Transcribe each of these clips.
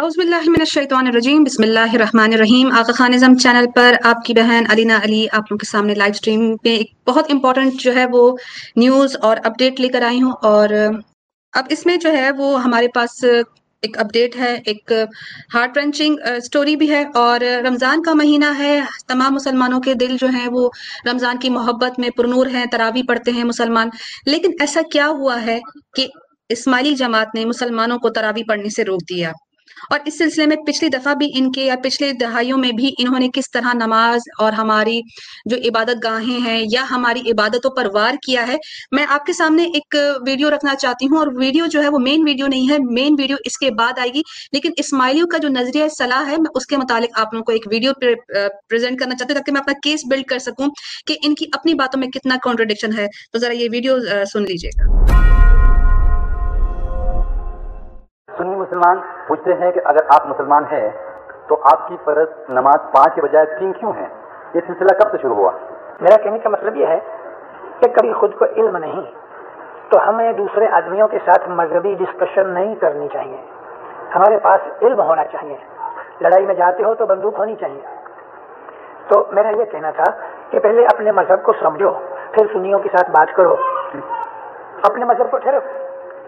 اعوذ باللہ من الشیطان الرجیم، بسم اللہ الرحمن الرحیم۔ آقا خانزم چینل پر آپ کی بہن علینا علی آپ لوگوں کے سامنے لائیو سٹریم پہ ایک بہت امپورٹنٹ جو ہے وہ نیوز اور اپڈیٹ لے کر آئی ہوں۔ اور اب اس میں جو ہے وہ ہمارے پاس ایک اپڈیٹ ہے، ایک ہارٹ رنچنگ سٹوری بھی ہے۔ اور رمضان کا مہینہ ہے۔ تمام مسلمانوں کے دل جو ہیں وہ رمضان کی محبت میں پرنور ہیں، تراوی پڑھتے ہیں مسلمان۔ لیکن ایسا کیا ہوا ہے کہ اسماعیلی جماعت نے مسلمانوں کو تراوی پڑھنے سے روک دیا؟ اور اس سلسلے میں پچھلی دفعہ بھی ان کے یا پچھلے دہائیوں میں بھی انہوں نے کس طرح نماز اور ہماری جو عبادت گاہیں ہیں یا ہماری عبادتوں پر وار کیا ہے، میں آپ کے سامنے ایک ویڈیو رکھنا چاہتی ہوں اور ویڈیو جو ہے وہ مین ویڈیو نہیں ہے مین ویڈیو اس کے بعد آئے گی، لیکن اسماعیلیوں کا جو نظریہ صلاح ہے، میں اس کے متعلق آپ لوگوں کو ایک ویڈیو پریزنٹ کرنا چاہتی ہوں تاکہ میں اپنا کیس بلڈ کر سکوں کہ ان کی اپنی باتوں میں کتنا کانٹروڈکشن ہے۔ تو ذرا یہ ویڈیو سن لیجیے گا۔ سنی مسلمان پوچھتے ہیں کہ اگر آپ مسلمان ہیں تو آپ کی فرض نماز پانچ کے بجائے تین کیوں ہے یہ سلسلہ کب سے شروع ہوا؟ میرا کہنے کا مطلب یہ ہے کہ کبھی خود کو علم نہیں تو ہمیں دوسرے آدمیوں کے ساتھ مذہبی ڈسکشن نہیں کرنی چاہیے۔ ہمارے پاس علم ہونا چاہیے۔ لڑائی میں جاتے ہو تو بندوق ہونی چاہیے۔ تو میرا یہ کہنا تھا کہ پہلے اپنے مذہب کو سمجھو، پھر سنیوں کے ساتھ بات کرو۔ اپنے مذہب کو ٹھہرو۔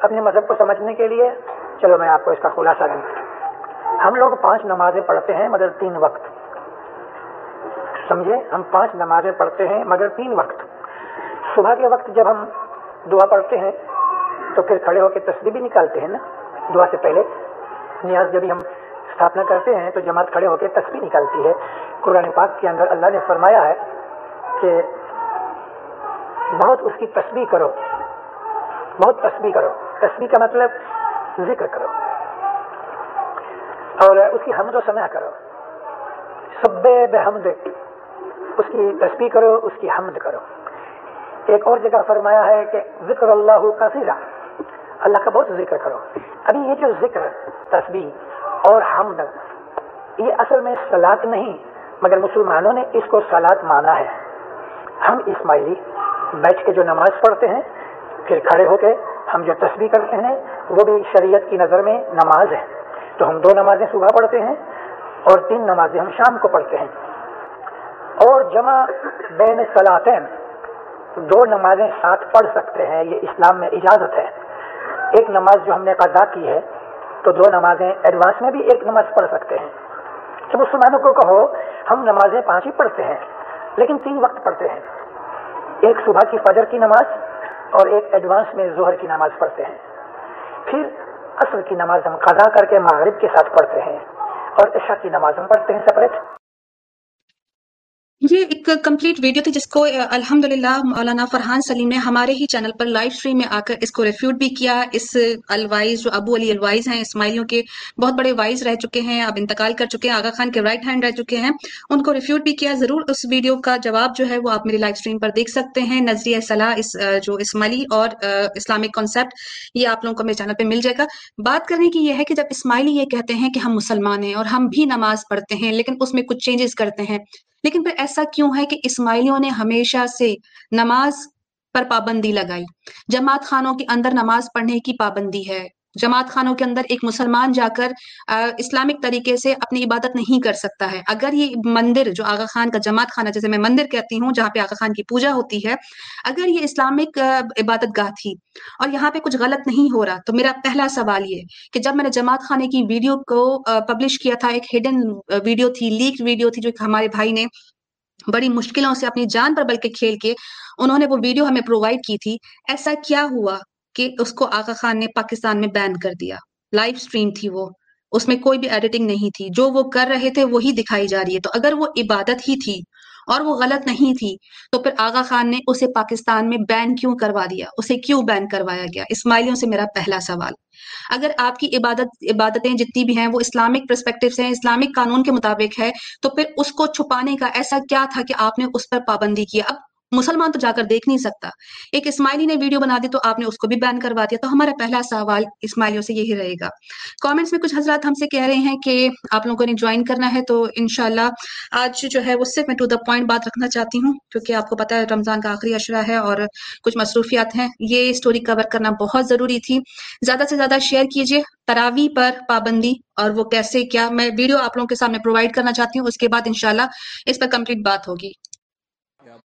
اپنے مذہب کو سمجھنے کے لیے چلو میں آپ کو اس کا خلاصہ دوں۔ ہم لوگ پانچ نمازیں پڑھتے ہیں مگر تین وقت۔ سمجھے؟ ہم پانچ نمازیں پڑھتے ہیں مگر تین وقت۔ صبح کے وقت جب ہم دعا پڑھتے ہیں، تو پھر کھڑے ہو کے تصویر بھی نکالتے ہیں نا۔ دعا سے پہلے نیاز جب ہم استھاپنا کرتے ہیں، تو جماعت کھڑے ہو کے تصویر نکالتی ہے۔ قرآن پاک کے اندر اللہ نے فرمایا ہے کہ بہت اس کی تصویر کرو۔ بہت تصویر کرو۔ تصویر کا مطلب ذکر کرو۔ اور اس کی حمد و سمع کرو۔ سب بحمد اس کی تصویر کرو، اس کی حمد کرو۔ ایک اور جگہ فرمایا ہے کہ ذکر اللہ کا اللہ کا بہت ذکر کرو۔ ابھی یہ جو ذکر تصویر اور حمد، یہ اصل میں سلاد نہیں، مگر مسلمانوں نے اس کو سلاد مانا ہے۔ ہم اسماعیلی بیٹھ کے جو نماز پڑھتے ہیں، پھر کھڑے ہو کے ہم جو تصویر کرتے ہیں، وہ بھی شریعت کی نظر میں نماز ہے۔ تو ہم دو نمازیں صبح پڑھتے ہیں اور تین نمازیں ہم شام کو پڑھتے ہیں۔ اور جمع بین صلاطین دو نمازیں ساتھ پڑھ سکتے ہیں، یہ اسلام میں اجازت ہے۔ ایک نماز جو ہم نے قضا کی ہے، تو دو نمازیں ایڈوانس میں بھی ایک نماز پڑھ سکتے ہیں۔ تو مسلمانوں کو کہو، ہم نمازیں پانچ ہی پڑھتے ہیں، لیکن تین وقت پڑھتے ہیں۔ ایک صبح کی فجر کی نماز اور ایک ایڈوانس میں ظہر کی نماز پڑھتے ہیں۔ پھر عصر کی نماز ہم قضا کر کے مغرب کے ساتھ پڑھتے ہیں اور عشاء کی نماز ہم پڑھتے ہیں سپریٹ۔ یہ ایک کمپلیٹ ویڈیو تھی جس کو الحمد للہ مولانا فرحان سلیم نے ہمارے ہی چینل پر لائیو اسٹریم میں آ کر اس کو ریفیوٹ بھی کیا۔ اس الوائز جو ابو علی الوائز ہیں، اسماعیلیوں کے بہت بڑے وائز رہ چکے ہیں، اب انتقال کر چکے ہیں، آغا خان کے رائٹ ہینڈ رہ چکے ہیں۔ ان کو ریفیوٹ بھی کیا۔ ضرور اس ویڈیو کا جواب جو ہے وہ آپ میری لائیو اسٹریم پر دیکھ سکتے ہیں۔ نظریہ صلاح اس جو اسماعیلی اور اسلامک کانسیپٹ یہ آپ لوگوں کو میرے چینل پہ مل جائے گا۔ بات کرنے کی یہ ہے کہ جب اسماعیلی یہ کہتے ہیں کہ ہم مسلمان ہیں اور ہم بھی نماز پڑھتے ہیں، لیکن اس میں کچھ چینجز کرتے ہیں۔ لیکن پھر ایسا کیوں ہے کہ اسماعیلیوں نے ہمیشہ سے نماز پر پابندی لگائی؟ جماعت خانوں کے اندر نماز پڑھنے کی پابندی ہے۔ جماعت خانوں کے اندر ایک مسلمان جا کر اسلامک طریقے سے اپنی عبادت نہیں کر سکتا ہے۔ اگر یہ مندر جو آغا خان کا جماعت خانہ، جیسے میں مندر کہتی ہوں، جہاں پہ آغا خان کی پوجا ہوتی ہے، اگر یہ اسلامک عبادت گاہ تھی اور یہاں پہ کچھ غلط نہیں ہو رہا، تو میرا پہلا سوال یہ کہ جب میں نے جماعت خانے کی ویڈیو کو پبلش کیا تھا، ایک ہڈن ویڈیو تھی لیک ویڈیو تھی، جو ہمارے بھائی نے بڑی مشکلوں سے اپنی جان پر بلکہ کھیل کے، انہوں نے وہ ویڈیو ہمیں پرووائڈ کی تھی۔ ایسا کیا ہوا؟ کہ اس کو آغا خان نے پاکستان میں بین کر دیا۔ لائیو سٹریم تھی وہ۔ اس میں کوئی بھی ایڈیٹنگ نہیں تھی۔ جو وہ کر رہے تھے وہی دکھائی جا رہی ہے۔ تو اگر وہ عبادت ہی تھی اور وہ غلط نہیں تھی، تو پھر آغا خان نے اسے پاکستان میں بین کیوں کروا دیا؟ اسے کیوں بین کروایا گیا؟ اسماعیلیوں سے میرا پہلا سوال۔ اگر آپ کی عبادت، عبادتیں جتنی بھی ہیں، وہ اسلامک پرسپیکٹو سے ہیں، اسلامک قانون کے مطابق ہے، تو پھر اس کو چھپانے کا ایسا کیا تھا کہ آپ نے اس پر پابندی کیا اب مسلمان تو جا کر دیکھ نہیں سکتا۔ ایک اسماعیلی نے ویڈیو بنا دی تو آپ نے اس کو بھی بین کروا دیا۔ تو ہمارا پہلا سوال اسماعیلیوں سے یہی رہے گا۔ کامنٹس میں کچھ حضرات ہم سے کہہ رہے ہیں کہ آپ لوگوں نے جوائن کرنا ہے تو انشاءاللہ آج جو ہے اس سے میں ٹو دا پوائنٹ بات رکھنا چاہتی ہوں، کیونکہ آپ کو پتا ہے رمضان کا آخری اشرہ ہے اور کچھ مصروفیات ہیں۔ یہ اسٹوری کور کرنا بہت ضروری تھی۔ زیادہ سے زیادہ شیئر کیجیے تراوی پر پابندی اور وہ کیسے کیا۔ میں ویڈیو آپ لوگوں کے سامنے پرووائڈ کرنا چاہتی ہوں، اس کے بعد انشاءاللہ اس پر کمپلیٹ بات ہوگی۔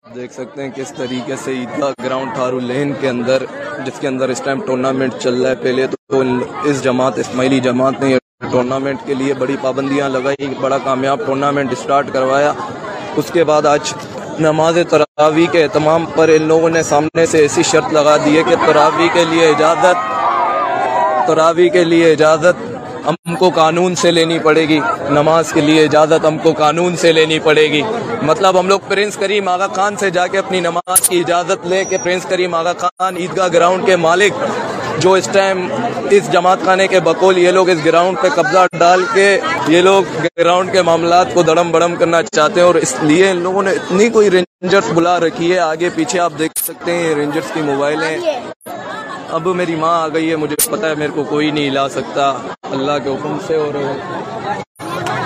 دیکھ سکتے ہیں کس طریقے سے عیدگاہ گراؤنڈ تھارو لین کے اندر، جس کے اندر اس ٹائم ٹورنامنٹ چل رہا ہے۔ پہلے تو اس جماعت، اسماعیلی جماعت نے ٹورنامنٹ کے لیے بڑی پابندیاں لگائی، بڑا کامیاب ٹورنامنٹ اسٹارٹ کروایا۔ اس کے بعد آج نماز تراوی کے اہتمام پر ان لوگوں نے سامنے سے ایسی شرط لگا دی ہے کہ تراوی کے لیے اجازت تراوی کے لیے اجازت ہم کو قانون سے لینی پڑے گی۔ نماز کے لیے اجازت ہم کو قانون سے لینی پڑے گی۔ مطلب ہم لوگ پرنس کریم آغا خان سے جا کے اپنی نماز کی اجازت لے کے پرنس کریم آغا خان عیدگاہ گراؤنڈ کے مالک، جو اس ٹائم اس جماعت خانے کے بقول یہ لوگ اس گراؤنڈ پہ قبضہ ڈال کے یہ لوگ گراؤنڈ کے معاملات کو دڑم بڑم کرنا چاہتے ہیں اور اس لیے ان لوگوں نے اتنی کوئی رینجرز بلا رکھی ہے۔ آگے پیچھے آپ دیکھ سکتے ہیں رینجرز کی موبائلیں۔ اب میری ماں آ گئی ہے، مجھے پتا ہے، میرے کو کوئی نہیں لا سکتا۔ اللہ کے حکم سے اور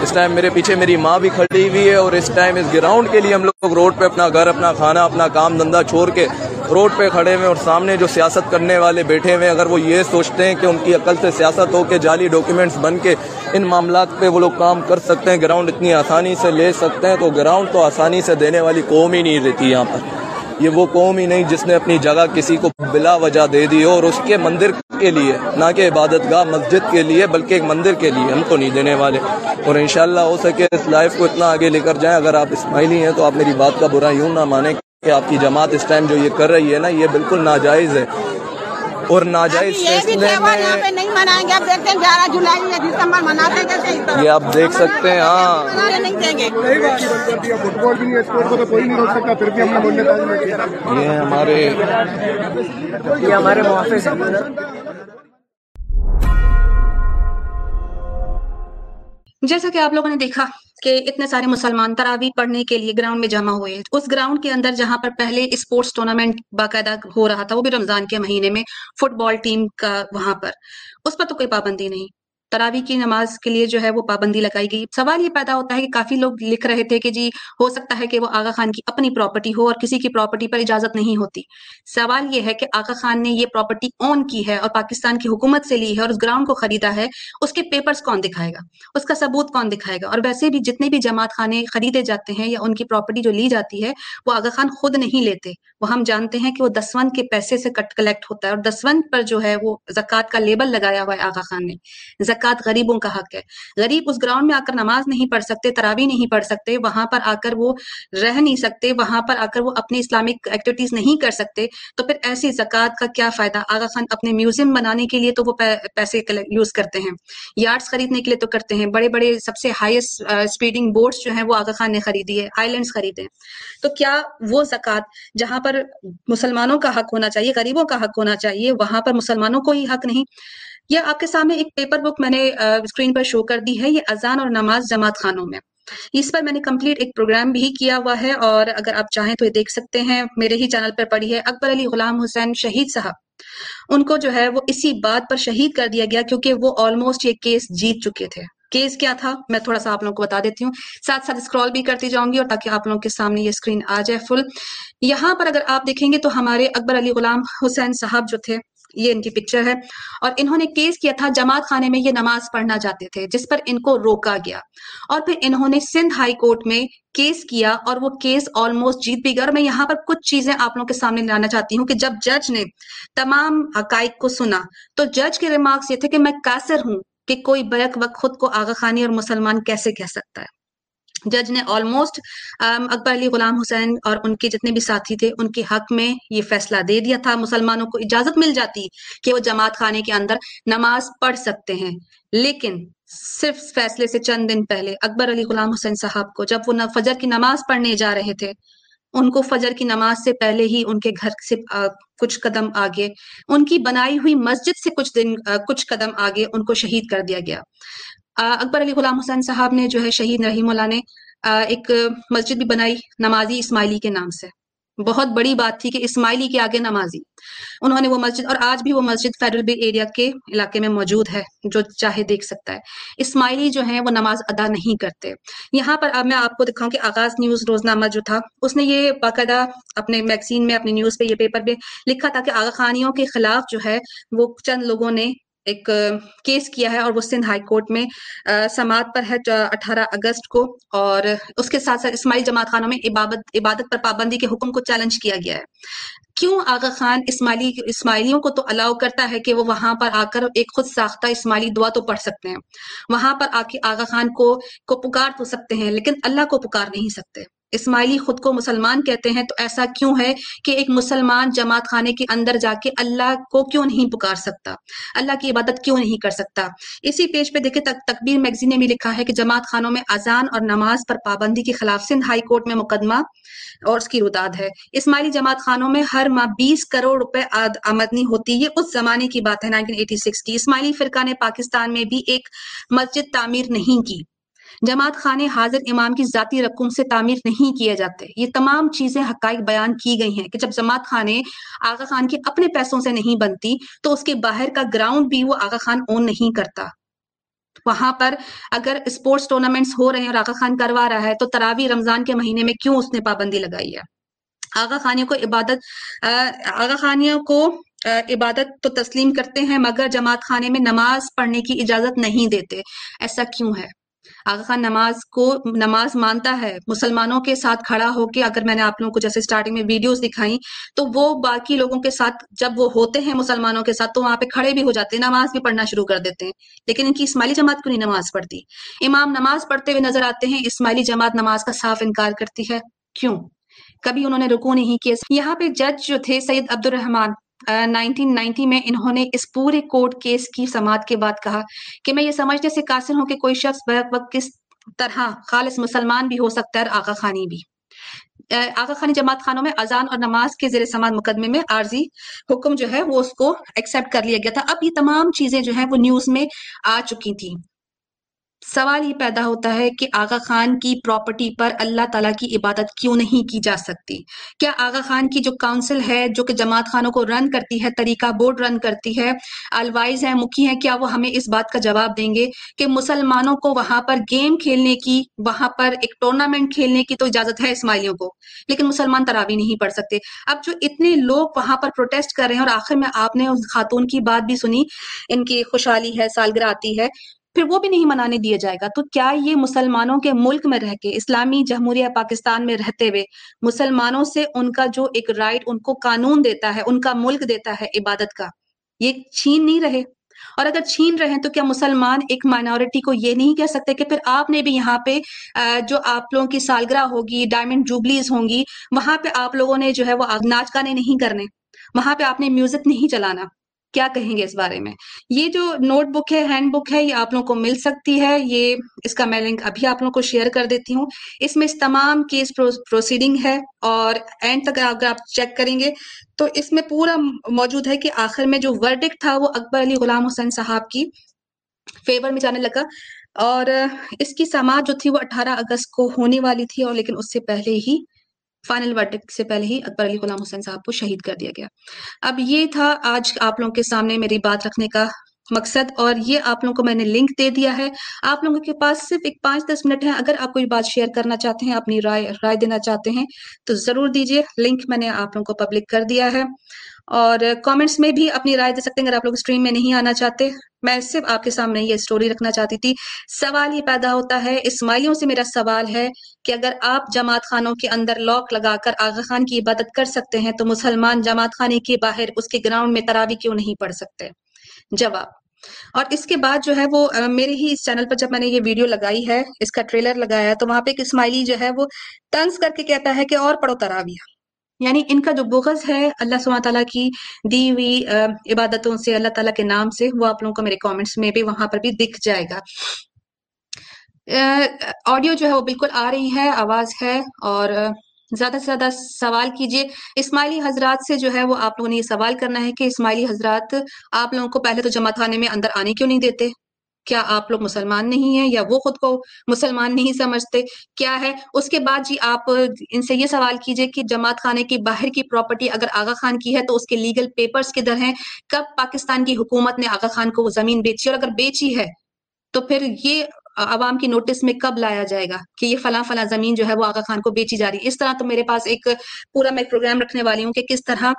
اس ٹائم میرے پیچھے میری ماں بھی کھڑی ہوئی ہے اور اس ٹائم اس گراؤنڈ کے لیے ہم لوگ روڈ پہ اپنا گھر، اپنا کھانا، اپنا کام دھندا چھوڑ کے روڈ پہ کھڑے ہوئے اور سامنے جو سیاست کرنے والے بیٹھے ہوئے اگر وہ یہ سوچتے ہیں کہ ان کی عقل سے سیاست ہو کے جعلی ڈاکیومنٹس بن کے ان معاملات پہ وہ لوگ کام کر سکتے ہیں، گراؤنڈ اتنی آسانی سے لے سکتے ہیں، تو گراؤنڈ تو آسانی سے دینے والی قوم ہی نہیں رہتی یہاں پر۔ یہ وہ قوم ہی نہیں جس نے اپنی جگہ کسی کو بلا وجہ دے دی ہو اور اس کے مندر کے لیے، نہ کہ عبادت گاہ، مسجد کے لیے، بلکہ ایک مندر کے لیے ہم کو نہیں دینے والے۔ اور انشاءاللہ ہو سکے اس لائف کو اتنا آگے لے کر جائیں۔ اگر آپ اسماعیلی ہیں تو آپ میری بات کا برا یوں نہ مانیں کہ آپ کی جماعت اس ٹائم جو یہ کر رہی ہے نا، یہ بالکل ناجائز ہے۔ اور ناجائز فیصلے میں نہیں منائیں گے اب دیکھتے ہیں گیارہ جولائی میں دسمبر مناتے کیسے یہ آپ دیکھ سکتے ہیں ہاں۔ نہیں دیں گے۔ یہ ہمارے یہ ہمارے محافظ ہیں۔ جیسا کہ آپ لوگوں نے دیکھا کہ اتنے سارے مسلمان تراوی پڑھنے کے لیے گراؤنڈ میں جمع ہوئے۔ اس گراؤنڈ کے اندر جہاں پر پہلے اسپورٹس ٹورنامنٹ باقاعدہ ہو رہا تھا، وہ بھی رمضان کے مہینے میں فٹ بال ٹیم کا وہاں پر۔ اس پر تو کوئی پابندی نہیں۔ تراوی کی نماز کے لیے جو ہے وہ پابندی لگائی گئی۔ سوال یہ پیدا ہوتا ہے کہ کافی لوگ لکھ رہے تھے کہ جی ہو سکتا ہے کہ وہ آغا خان کی اپنی پراپرٹی ہو اور کسی کی پراپرٹی پر اجازت نہیں ہوتی۔ سوال یہ ہے کہ آغا خان نے یہ پراپرٹی اون کی ہے اور پاکستان کی حکومت سے لی ہے اور اس گراؤنڈ کو خریدا ہے، اس کے پیپرز کون دکھائے گا؟ اس کا ثبوت کون دکھائے گا؟ اور ویسے بھی جتنے بھی جماعت خانے خریدے جاتے ہیں یا ان کی پراپرٹی جو لی جاتی ہے، وہ آغا خان خود نہیں لیتے۔ وہ ہم جانتے ہیں کہ وہ دسوند کے پیسے سے کٹ کلیکٹ ہوتا ہے اور دسوند پر جو ہے وہ زکوٰۃ کا لیبل لگایا ہوا ہے آغا خان نے۔ زکوٰۃ غریبوں کا حق ہے۔ غریب اس گراؤنڈ میں آ کر نماز نہیں پڑھ سکتے، تراوی نہیں پڑھ سکتے، وہاں پر آ کر وہ رہ نہیں سکتے، وہاں پر آ کر وہ اپنی اسلامک ایکٹیویٹیز نہیں کر سکتے، تو پھر ایسی زکوٰۃ کا کیا فائدہ؟ آغا خان اپنے میوزیم بنانے کے لیے تو وہ پیسے یوز کرتے ہیں۔ یارڈس خریدنے کے لیے تو کرتے ہیں۔ بڑے بڑے سب سے ہائیسٹ اسپیڈنگ بورڈس جو ہیں وہ آغا خان نے خریدی ہے۔ آئی لینڈس خریدے ہیں۔ تو کیا وہ زکوٰۃ جہاں پر مسلمانوں کا حق ہونا چاہیے، غریبوں کا حق ہونا چاہیے، وہاں پر مسلمانوں کو ہی حق نہیں؟ یہ آپ کے سامنے ایک پیپر بک میں نے اسکرین پر شو کر دی ہے، یہ اذان اور نماز جماعت خانوں میں۔ اس پر میں نے کمپلیٹ ایک پروگرام بھی کیا ہوا ہے، اور اگر آپ چاہیں تو یہ دیکھ سکتے ہیں، میرے ہی چینل پر پڑھی ہے اکبر علی غلام حسین شہید صاحب۔ ان کو جو ہے وہ اسی بات پر شہید کر دیا گیا کیونکہ وہ آلموسٹ یہ کیس جیت چکے تھے۔ کیس کیا تھا؟ میں تھوڑا سا آپ لوگوں کو بتا دیتی ہوں۔ ساتھ ساتھ اسکرال بھی کرتی جاؤں گی اور تاکہ آپ لوگوں کے سامنے یہ اسکرین آ جائے فل یہاں پر اگر آپ دیکھیں گے تو ہمارے اکبر علی غلام حسین صاحب جو تھے یہ ان کی پکچر ہے۔ اور انہوں نے کیس کیا تھا جماعت خانے میں یہ نماز پڑھنا چاہتے تھے، جس پر ان کو روکا گیا۔ اور پھر انہوں نے سندھ ہائی کورٹ میں کیس کیا اور وہ کیس آلموسٹ جیت بھی گیا اور میں یہاں پر کچھ چیزیں آپ لوگوں کے سامنے لانا چاہتی ہوں کہ جب جج نے تمام حقائق کو سنا، تو جج کے ریمارکس یہ تھے کہ میں قاصر ہوں کہ کوئی بیک وقت خود کو آغا خانی اور مسلمان کیسے کہہ سکتا ہے۔ جج نے آلموسٹ um, اکبر علی غلام حسین اور ان کے جتنے بھی ساتھی تھے، ان کے حق میں یہ فیصلہ دے دیا تھا۔ مسلمانوں کو اجازت مل جاتی کہ وہ جماعت خانے کے اندر نماز پڑھ سکتے ہیں۔ لیکن صرف فیصلے سے چند دن پہلے اکبر علی غلام حسین صاحب کو جب وہ فجر کی نماز پڑھنے جا رہے تھے، ان کو فجر کی نماز سے پہلے ہی ان کے گھر سے کچھ قدم آگے، ان کی بنائی ہوئی مسجد سے کچھ دن کچھ قدم آگے ان کو شہید کر دیا گیا۔ اکبر علی غلام حسین صاحب نے جو ہے شہید رحیم اللہ نے ایک مسجد بھی بنائی نمازی اسماعیلی کے نام سے۔ بہت بڑی بات تھی کہ اسماعیلی کے آگے نمازی۔ انہوں نے وہ مسجد، اور آج بھی وہ مسجد فیڈرل بی ایریا کے علاقے میں موجود ہے، جو چاہے دیکھ سکتا ہے۔ اسماعیلی جو ہیں وہ نماز ادا نہیں کرتے۔ یہاں پر اب میں آپ کو دکھاؤں کہ آغاز نیوز روزنامہ جو تھا، اس نے یہ باقاعدہ اپنے میگزین میں، اپنی نیوز پہ یہ پیپر پہ لکھا تھا کہ آغا خانیوں کے خلاف جو ہے وہ چند لوگوں نے ایک کیس کیا ہے اور وہ سندھ ہائی کورٹ میں سماعت پر ہے اٹھارہ اگست کو اور اس کے ساتھ ساتھ اسماعیل جماعت خانوں میں عبادت عبادت پر پابندی کے حکم کو چیلنج کیا گیا ہے۔ کیوں آغا خان اسماعیلی، اسماعیلیوں کو تو الاؤ کرتا ہے کہ وہ وہاں پر آ کر ایک خود ساختہ اسماعیلی دعا تو پڑھ سکتے ہیں۔ وہاں پر آ کے آغا خان کو کو پکار تو سکتے ہیں، لیکن اللہ کو پکار نہیں سکتے۔ اسماعیلی خود کو مسلمان کہتے ہیں، تو ایسا کیوں ہے کہ ایک مسلمان جماعت خانے کے اندر جا کے اللہ کو کیوں نہیں پکار سکتا؟ اللہ کی عبادت کیوں نہیں کر سکتا؟ اسی پیج پہ دیکھیں تکبیر میگزین نے بھی لکھا ہے کہ جماعت خانوں میں اذان اور نماز پر پابندی کے خلاف سندھ ہائی کورٹ میں مقدمہ اور اس کی رداد ہے۔ اسماعیلی جماعت خانوں میں ہر ماہ بیس کروڑ روپے آمدنی ہوتی، یہ اس زمانے کی بات ہے 1986 کی۔ اسماعیلی فرقہ نے پاکستان میں بھی ایک مسجد تعمیر نہیں کی۔ جماعت خانے حاضر امام کی ذاتی رقم سے تعمیر نہیں کیے جاتے۔ یہ تمام چیزیں حقائق بیان کی گئی ہیں کہ جب جماعت خانے آغا خان کے اپنے پیسوں سے نہیں بنتی تو اس کے باہر کا گراؤنڈ بھی وہ آغا خان اون نہیں کرتا۔ وہاں پر اگر اسپورٹس ٹورنامنٹس ہو رہے ہیں اور آغا خان کروا رہا ہے تو تراوی رمضان کے مہینے میں کیوں اس نے پابندی لگائی ہے؟ آغا خانیوں کو عبادت آغا خانیوں کو عبادت تو تسلیم کرتے ہیں مگر جماعت خانے میں نماز پڑھنے کی اجازت نہیں دیتے۔ ایسا کیوں ہے؟ آغا خان نماز کو نماز مانتا ہے، مسلمانوں کے ساتھ کھڑا ہو کے اگر میں نے آپ لوگوں کو جیسے سٹارٹنگ میں ویڈیوز دکھائی تو وہ باقی لوگوں کے ساتھ جب وہ ہوتے ہیں مسلمانوں کے ساتھ تو وہاں پہ کھڑے بھی ہو جاتے ہیں، نماز بھی پڑھنا شروع کر دیتے ہیں۔ لیکن ان کی اسماعیلی جماعت کیوں نہیں نماز پڑھتی؟ امام نماز پڑھتے ہوئے نظر آتے ہیں، اسماعیلی جماعت نماز کا صاف انکار کرتی ہے۔ کیوں؟ کبھی انہوں نے رکو نہیں کیا۔ یہاں پہ جج جو تھے، سید عبد الرحمان نائنٹین نائنٹی میں انہوں نے اس پورے کورٹ کیس کی سماعت کے بعد کہا کہ میں یہ سمجھنے سے قاصر ہوں کہ کوئی شخص وقت کس طرح خالص مسلمان بھی ہو سکتا ہے اور آقا خانی بھی۔ آقا خانی جماعت خانوں میں اذان اور نماز کے زیر سماعت مقدمے میں عارضی حکم جو ہے وہ اس کو ایکسپٹ کر لیا گیا تھا۔ اب یہ تمام چیزیں جو ہیں وہ نیوز میں آ چکی تھیں۔ سوال یہ پیدا ہوتا ہے کہ آغا خان کی پراپرٹی پر اللہ تعالیٰ کی عبادت کیوں نہیں کی جا سکتی؟ کیا آغا خان کی جو کاؤنسل ہے، جو کہ جماعت خانوں کو رن کرتی ہے، طریقہ بورڈ رن کرتی ہے الوائز ہیں، مکھی ہیں، کیا وہ ہمیں اس بات کا جواب دیں گے کہ مسلمانوں کو وہاں پر گیم کھیلنے کی، وہاں پر ایک ٹورنامنٹ کھیلنے کی تو اجازت ہے اسماعیلیوں کو، لیکن مسلمان تراوی نہیں پڑھ سکتے۔ اب جو اتنے لوگ وہاں پر پروٹیسٹ کر رہے ہیں اور آخر میں آپ نے اس خاتون کی بات بھی سنی، ان کی خوشحالی ہے، سالگرہ آتی ہے پھر وہ بھی نہیں منانے دیا جائے گا۔ تو کیا یہ مسلمانوں کے ملک میں رہ کے، اسلامی جمہوریہ پاکستان میں رہتے ہوئے مسلمانوں سے ان کا جو ایک رائٹ ان کو قانون دیتا ہے، ان کا ملک دیتا ہے عبادت کا، یہ چھین نہیں رہے؟ اور اگر چھین رہے ہیں تو کیا مسلمان ایک مائنورٹی کو یہ نہیں کہہ سکتے کہ پھر آپ نے بھی یہاں پہ جو آپ لوگوں کی سالگرہ ہوگی ڈائمنڈ جوبلیز ہوں گی، وہاں پہ آپ لوگوں نے جو ہے وہ ناچ گانے نہیں کرنے، وہاں پہ آپ نے میوزک نہیں چلانا۔ کیا کہیں گے اس بارے میں؟ یہ جو نوٹ بک ہے ہینڈ بک ہے، یہ آپ لوگوں کو مل سکتی ہے۔ یہ اس کا میں لنک ابھی آپ لوگوں کو شیئر کر دیتی ہوں۔ اس میں اس تمام کیس پروسیڈنگ ہے اور اینڈ تک اگر آپ چیک کریں گے تو اس میں پورا موجود ہے کہ آخر میں جو ورڈک تھا وہ اکبر علی غلام حسین صاحب کی فیور میں جانے لگا۔ اور اس کی سماعت جو تھی وہ اٹھارہ اگست کو ہونے والی تھی اور لیکن اس سے پہلے ہی فائنل ورڈک سے پہلے ہی اکبر علی غلام حسین صاحب کو شہید کر دیا گیا۔ اب یہ تھا آج آپ لوگوں کے سامنے میری بات رکھنے کا مقصد اور یہ آپ لوگوں کو میں نے لنک دے دیا ہے۔ آپ لوگوں کے پاس صرف ایک پانچ دس منٹ ہے اگر آپ کوئی بات شیئر کرنا چاہتے ہیں، اپنی رائے رائے دینا چاہتے ہیں، تو ضرور دیجیے لنک میں نے آپ لوگوں کو پبلک کر دیا ہے۔ اور کامنٹس میں بھی اپنی رائے دے سکتے ہیں۔ اگر آپ لوگ اسٹریم میں نہیں آنا چاہتے، میں صرف آپ کے سامنے یہ اسٹوری رکھنا چاہتی تھی۔ سوال یہ پیدا ہوتا ہے، اسماعیلیوں سے میرا سوال ہے کہ اگر آپ جماعت خانوں کے اندر لاک لگا کر آغا خان کی عبادت کر سکتے ہیں تو مسلمان جماعت خانے کے باہر اس کے گراؤنڈ میں تراوی کیوں نہیں پڑھ سکتے؟ جواب اور اس کے بعد جو ہے وہ میرے ہی اس چینل پر جب میں نے یہ ویڈیو لگائی ہے، اس کا ٹریلر لگایا ہے، تو وہاں پہ ایک اسماعیلی جو ہے وہ تنز کر کے کہتا ہے کہ اور پڑھو تراویہ یعنی ان کا جو بغض ہے اللہ سبحانہ تعالیٰ کی دی ہوئی عبادتوں سے، اللہ تعالیٰ کے نام سے، وہ آپ لوگوں کو میرے کامنٹس میں بھی وہاں پر بھی دکھ جائے گا۔ آڈیو جو ہے وہ بالکل آ رہی ہے، آواز ہے اور زیادہ سے زیادہ سوال کیجیے۔ اسماعیلی حضرات سے جو ہے وہ آپ لوگوں نے یہ سوال کرنا ہے کہ اسماعیلی حضرات، آپ لوگوں کو پہلے تو جمع خانے میں اندر آنے کیوں نہیں دیتے؟ کیا آپ لوگ مسلمان نہیں ہیں یا وہ خود کو مسلمان نہیں سمجھتے؟ کیا ہے؟ اس کے بعد جی آپ ان سے یہ سوال کیجیے کہ جماعت خانے کی باہر کی پراپرٹی اگر آغا خان کی ہے تو اس کے لیگل پیپرز کدھر ہیں؟ کب پاکستان کی حکومت نے آغا خان کو وہ زمین بیچی؟ اور اگر بیچی ہے تو پھر یہ عوام کی نوٹس میں کب لایا جائے گا کہ یہ فلاں فلاں زمین جو ہے وہ آغا خان کو بیچی جا رہی ہے؟ اس طرح تو میرے پاس ایک پورا میں پروگرام رکھنے والی ہوں کہ کس طرح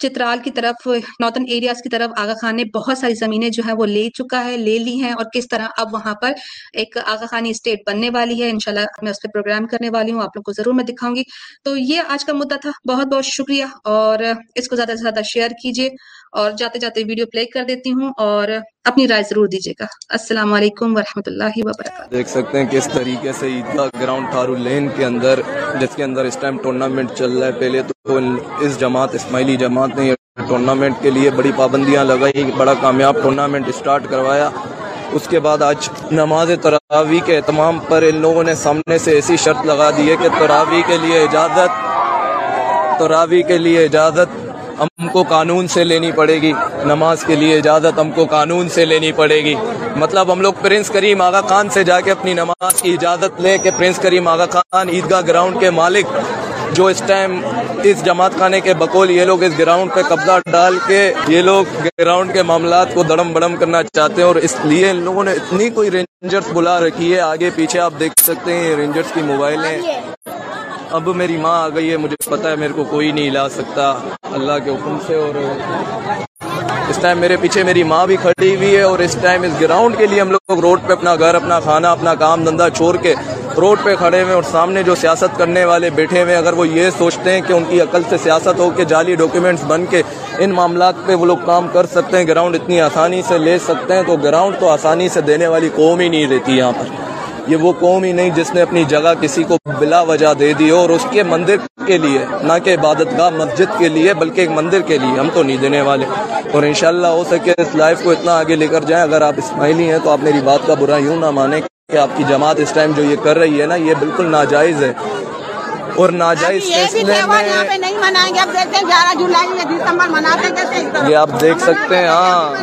چترال کی طرف نارتھن ایریاز کی طرف آغا خان نے بہت ساری زمینیں جو ہے وہ لے چکا ہے، لے لی ہیں اور کس طرح اب وہاں پر ایک آغا خانی اسٹیٹ بننے والی ہے۔ انشاءاللہ میں اس پہ پروگرام کرنے والی ہوں، آپ لوگ کو ضرور میں دکھاؤں گی۔ تو یہ آج کا مدعا تھا۔ بہت بہت شکریہ اور اس کو زیادہ سے زیادہ شیئر کیجیے اور جاتے جاتے ویڈیو پلے کر دیتی ہوں اور اپنی رائے ضرور دیجیے گا۔ السلام علیکم ورحمۃ اللہ وبرکاتہ۔ دیکھ سکتے ہیں کس طریقے سے عیدگاہ گراؤنڈ تھارو لین کے اندر، جس کے اندر اس ٹائم ٹورنامنٹ چل رہا ہے۔ پہلے تو اس جماعت، اسماعیلی جماعت نے ٹورنامنٹ کے لیے بڑی پابندیاں لگائی، بڑا کامیاب ٹورنامنٹ اسٹارٹ کروایا۔ اس کے بعد آج نماز تراوی کے اہتمام پر ان لوگوں نے سامنے سے ایسی شرط لگا دی ہے کہ تراوی کے لیے اجازت تراوی کے لیے اجازت ہم کو قانون سے لینی پڑے گی۔ نماز کے لیے اجازت ہم کو قانون سے لینی پڑے گی۔ مطلب ہم لوگ پرنس کریم آغا خان سے جا کے اپنی نماز کی اجازت لے کے پرنس کریم آغا خان عیدگاہ گراؤنڈ کے مالک جو اس ٹائم اس جماعت خانے کے بقول یہ لوگ اس گراؤنڈ پہ قبضہ ڈال کے یہ لوگ گراؤنڈ کے معاملات کو دڑم بڑم کرنا چاہتے ہیں اور اس لیے ان لوگوں نے اتنی کوئی رینجرز بلا رکھی ہے۔ آگے پیچھے آپ دیکھ سکتے ہیں یہ رینجرز کی موبائلیں۔ اب میری ماں آ گئی ہے، مجھے پتا ہے، میرے کو کوئی نہیں لا سکتا۔ اللہ کے حکم سے اور اس ٹائم میرے پیچھے میری ماں بھی کھڑی ہوئی ہے اور اس ٹائم اس گراؤنڈ کے لیے ہم لوگ روڈ پہ اپنا گھر، اپنا کھانا، اپنا کام دھندا چھوڑ کے روڈ پہ کھڑے ہوئے اور سامنے جو سیاست کرنے والے بیٹھے ہوئے اگر وہ یہ سوچتے ہیں کہ ان کی عقل سے سیاست ہو کے جعلی ڈاکیومنٹس بن کے ان معاملات پہ وہ لوگ کام کر سکتے ہیں، گراؤنڈ اتنی آسانی سے لے سکتے ہیں تو گراؤنڈ تو آسانی سے دینے والی قوم ہی نہیں رہتی یہاں پر۔ یہ وہ قوم ہی نہیں جس نے اپنی جگہ کسی کو بلا وجہ دے دی اور اس کے مندر کے لیے نہ کہ عبادت گاہ مسجد کے لیے بلکہ ایک مندر کے لیے ہم تو نہیں دینے والے۔ اور انشاءاللہ ہو سکے اس لائف کو اتنا آگے لے کر جائیں۔ اگر آپ اسماعیلی ہیں تو آپ میری بات کا برا یوں نہ مانیں کہ آپ کی جماعت اس ٹائم جو یہ کر رہی ہے نا یہ بالکل ناجائز ہے۔ اور ناجائز فیصلے میں نہیں منائیں گے۔ اب دیکھتے ہیں گیارہ جولائی میں دسمبر مناتے کیسے یہ آپ دیکھ سکتے ہیں ہاں۔